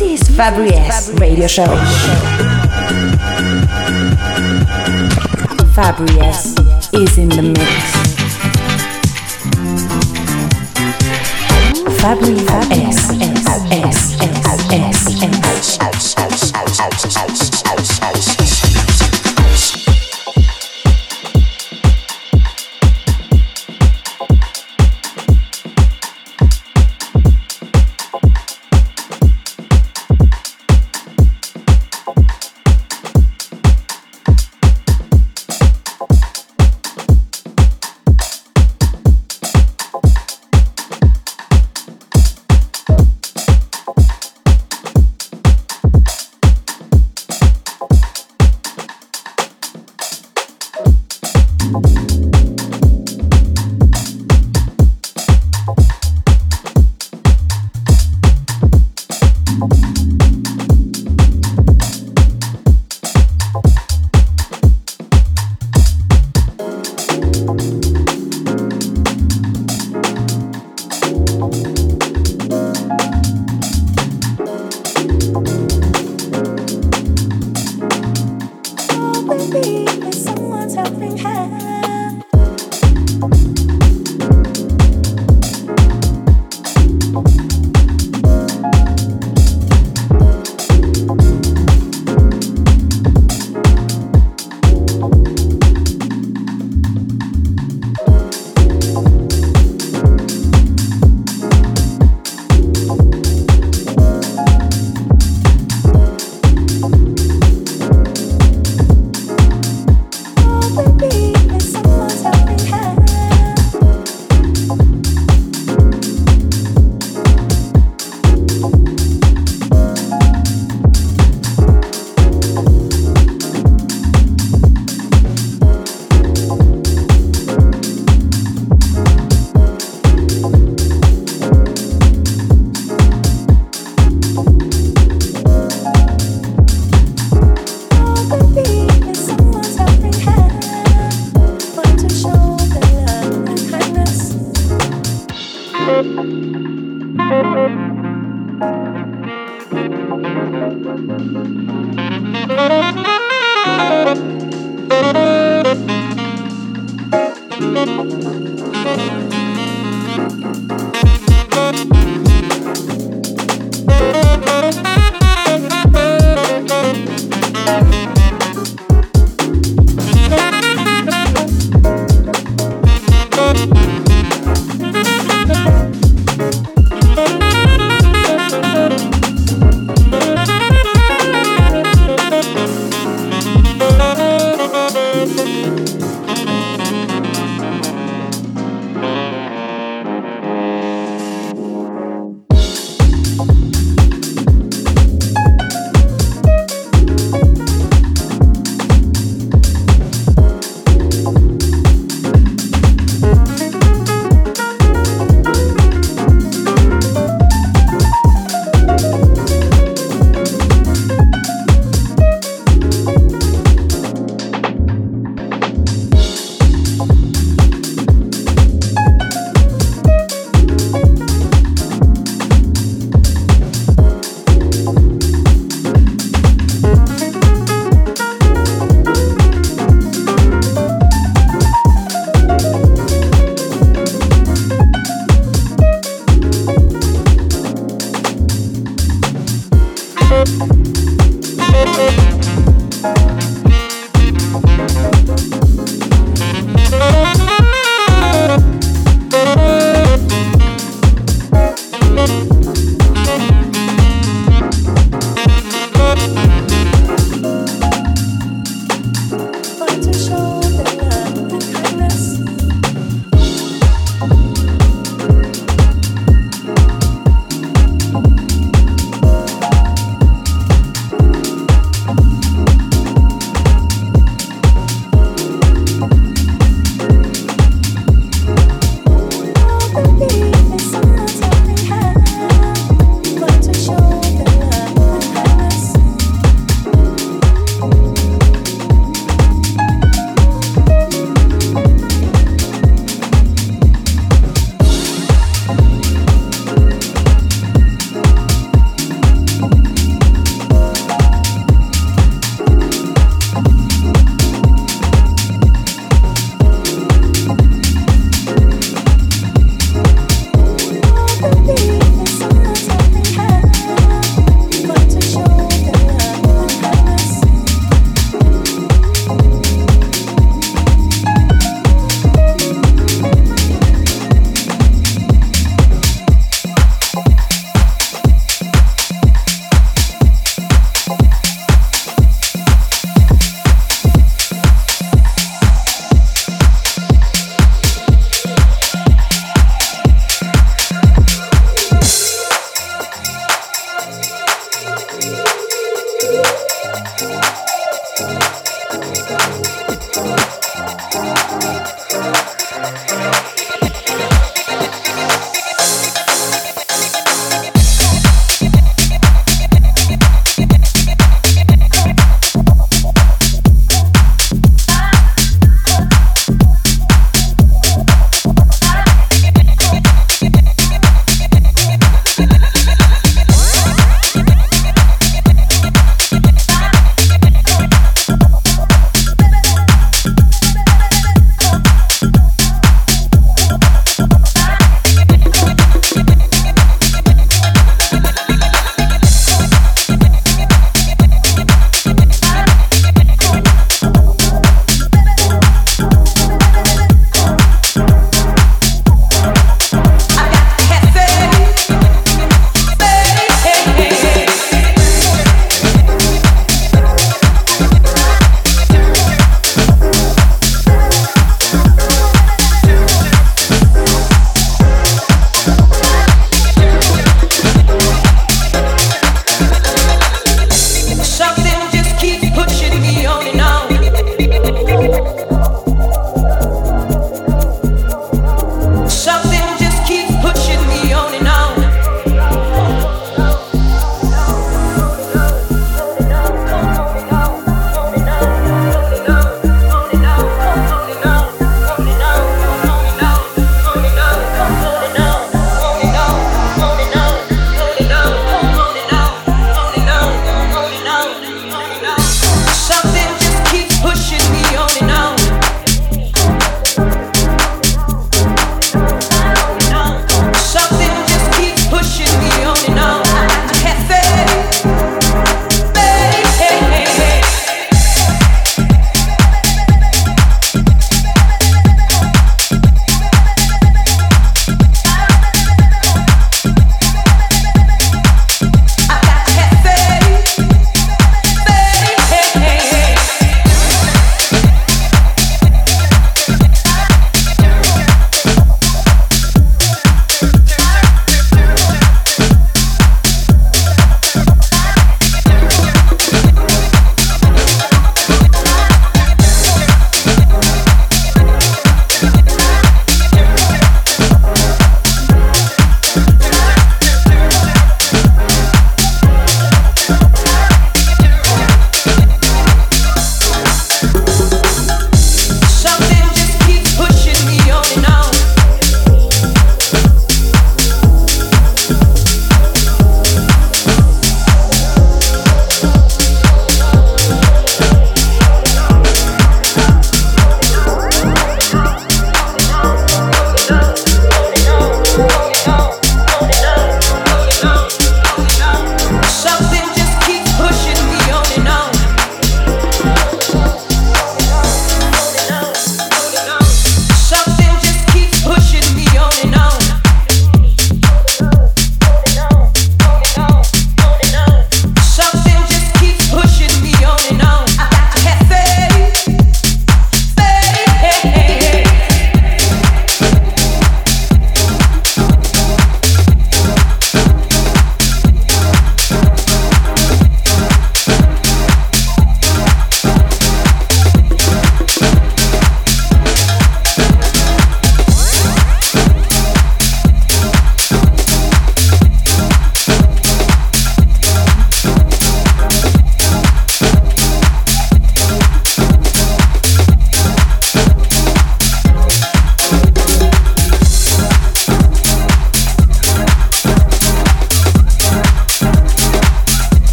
This is Fabri Radio Show. Fabri is in the mix. Fabri S. S. S. S. S. In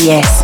mix,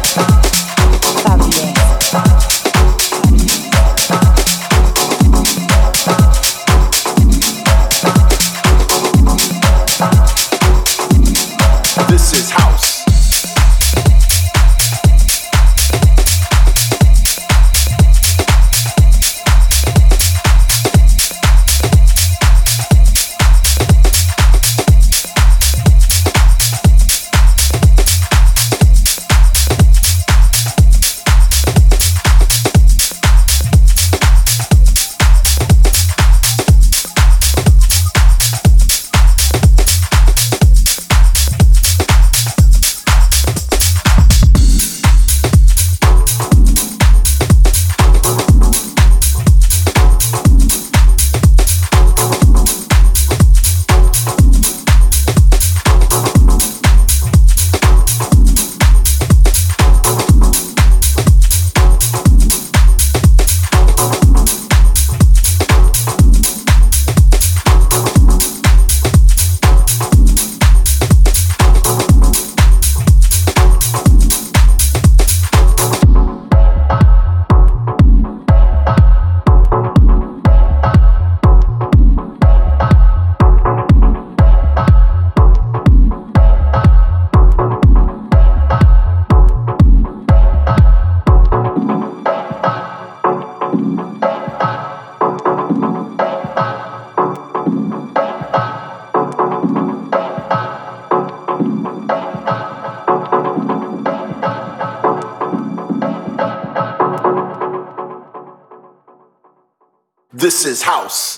This is house.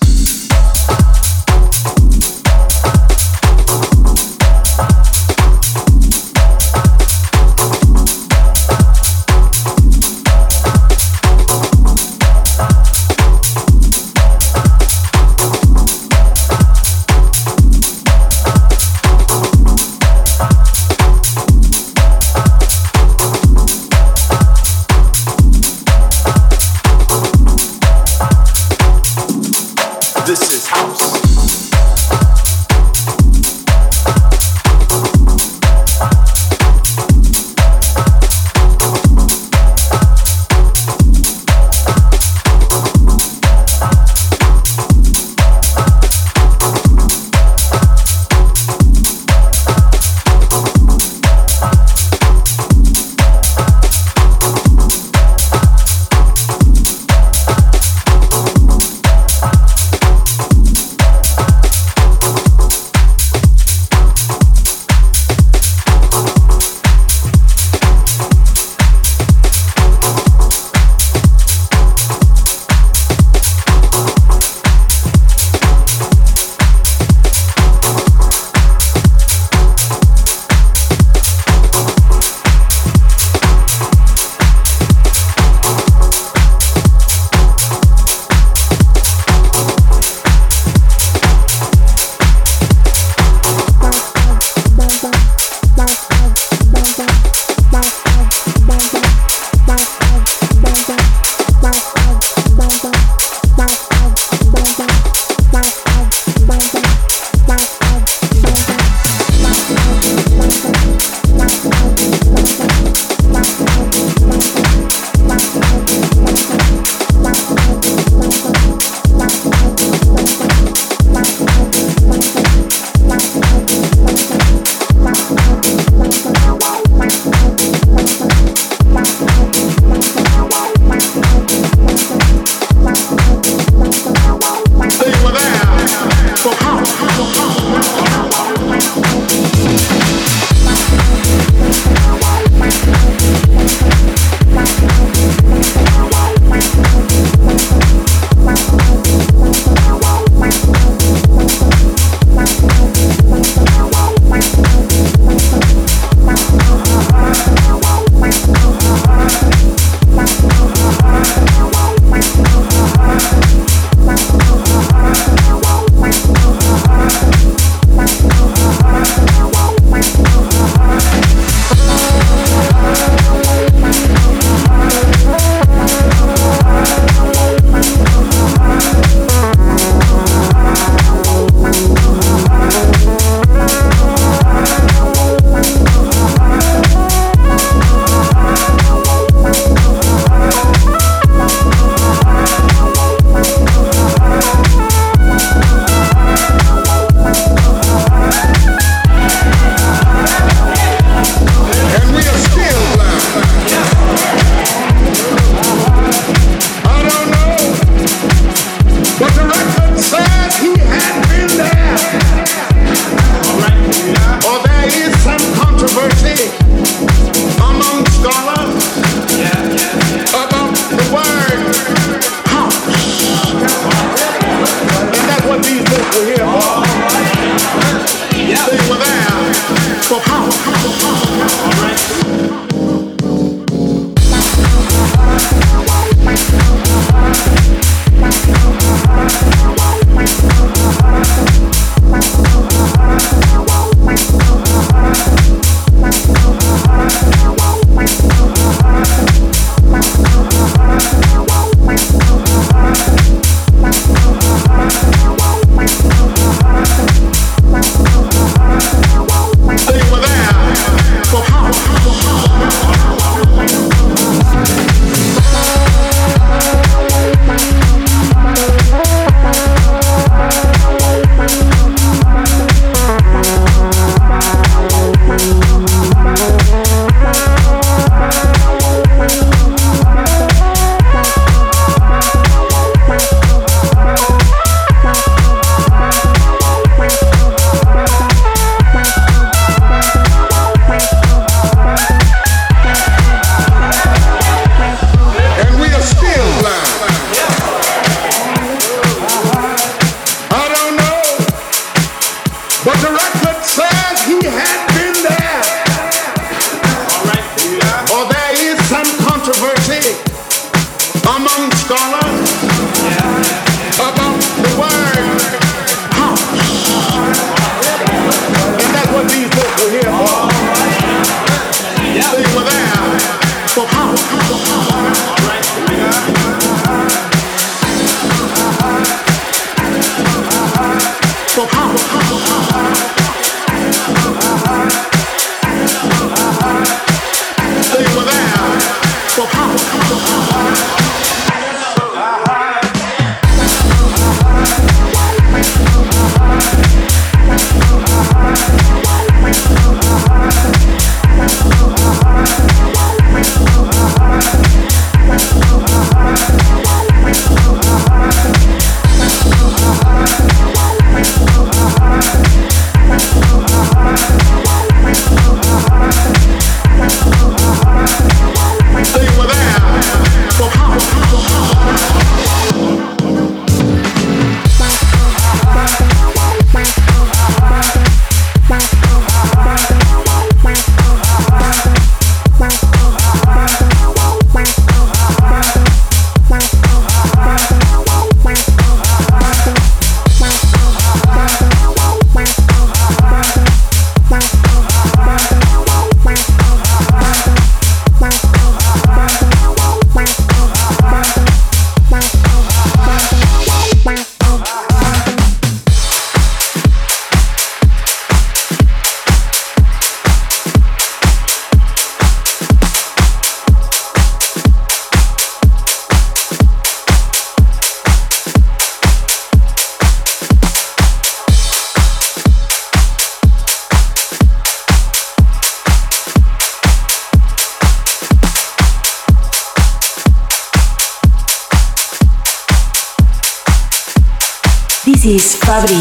Is Fabri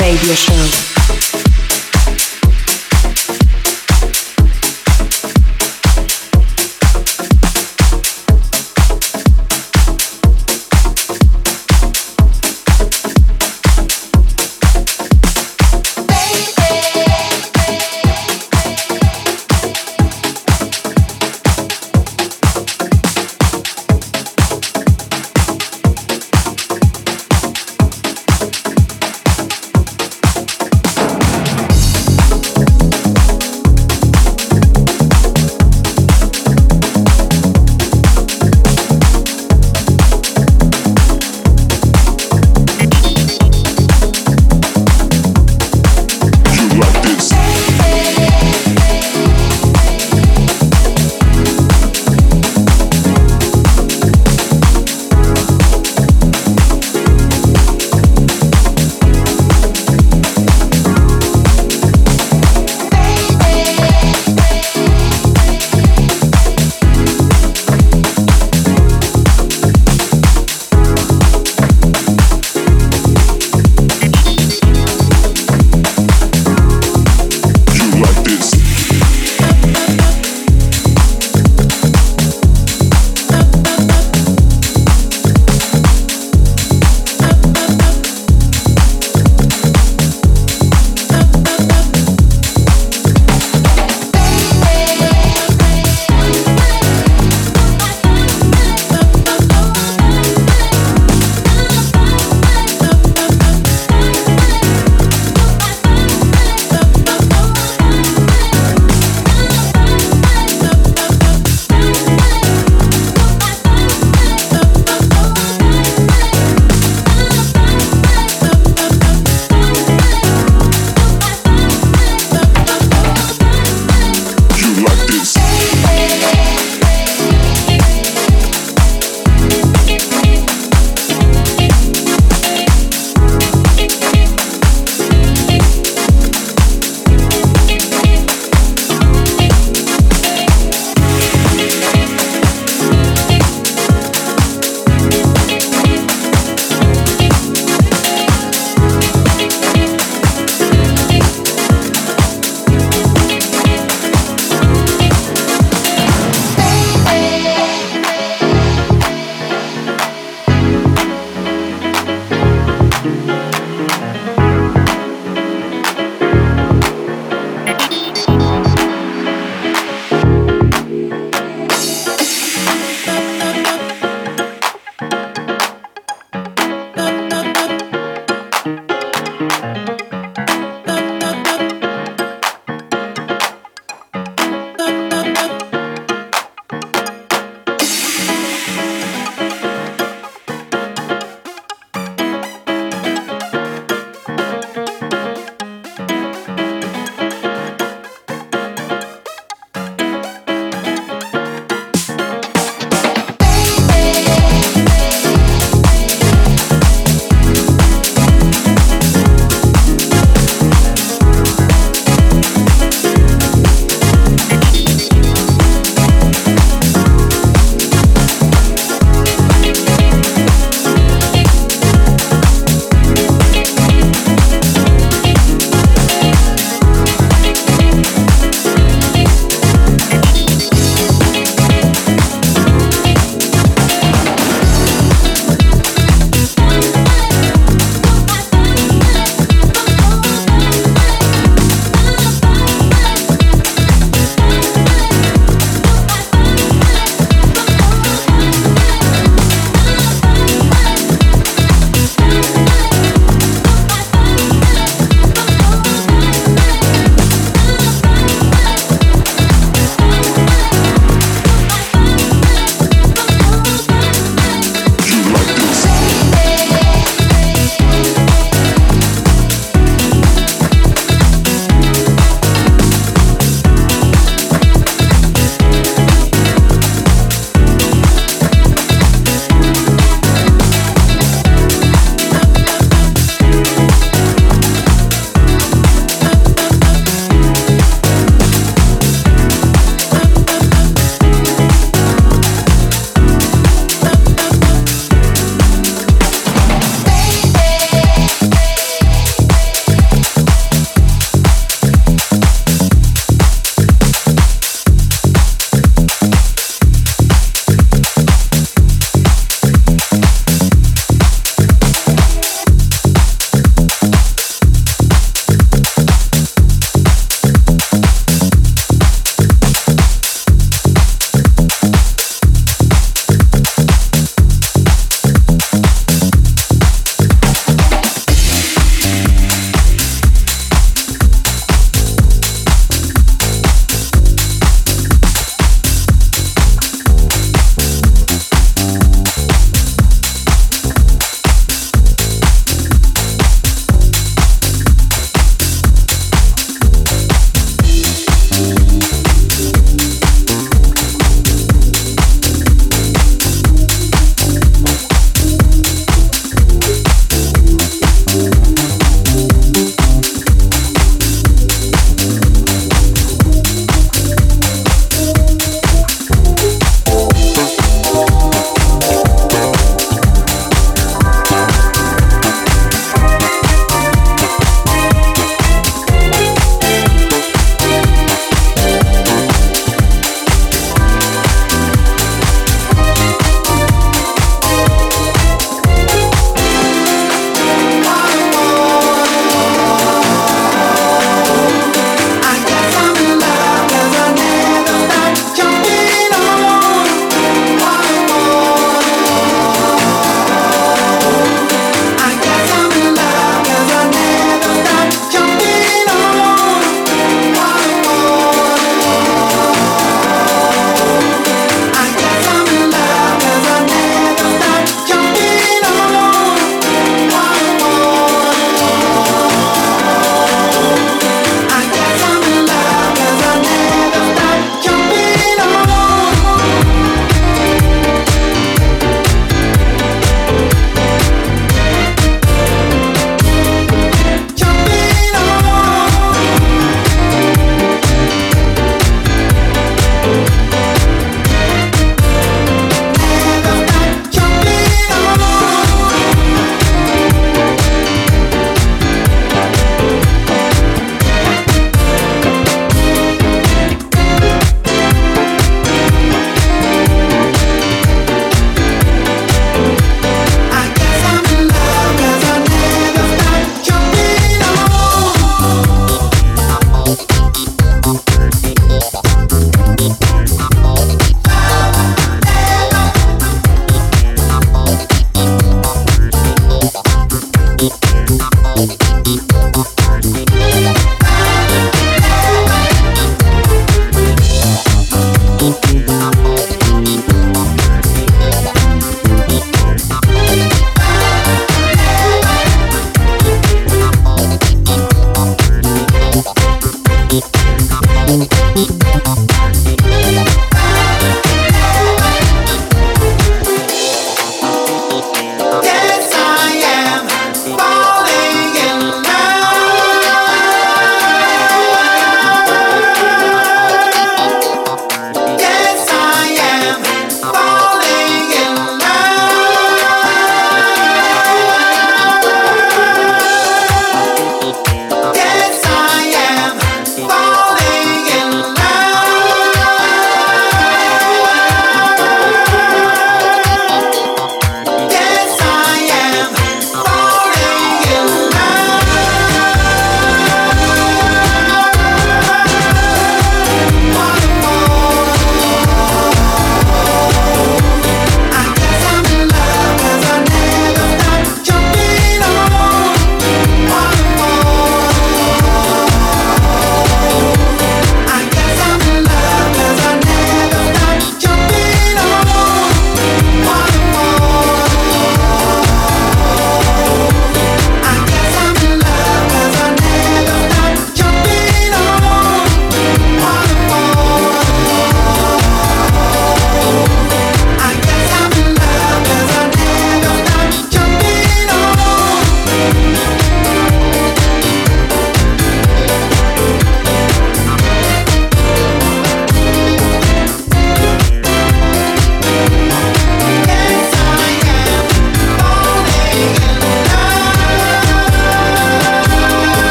Radio Show.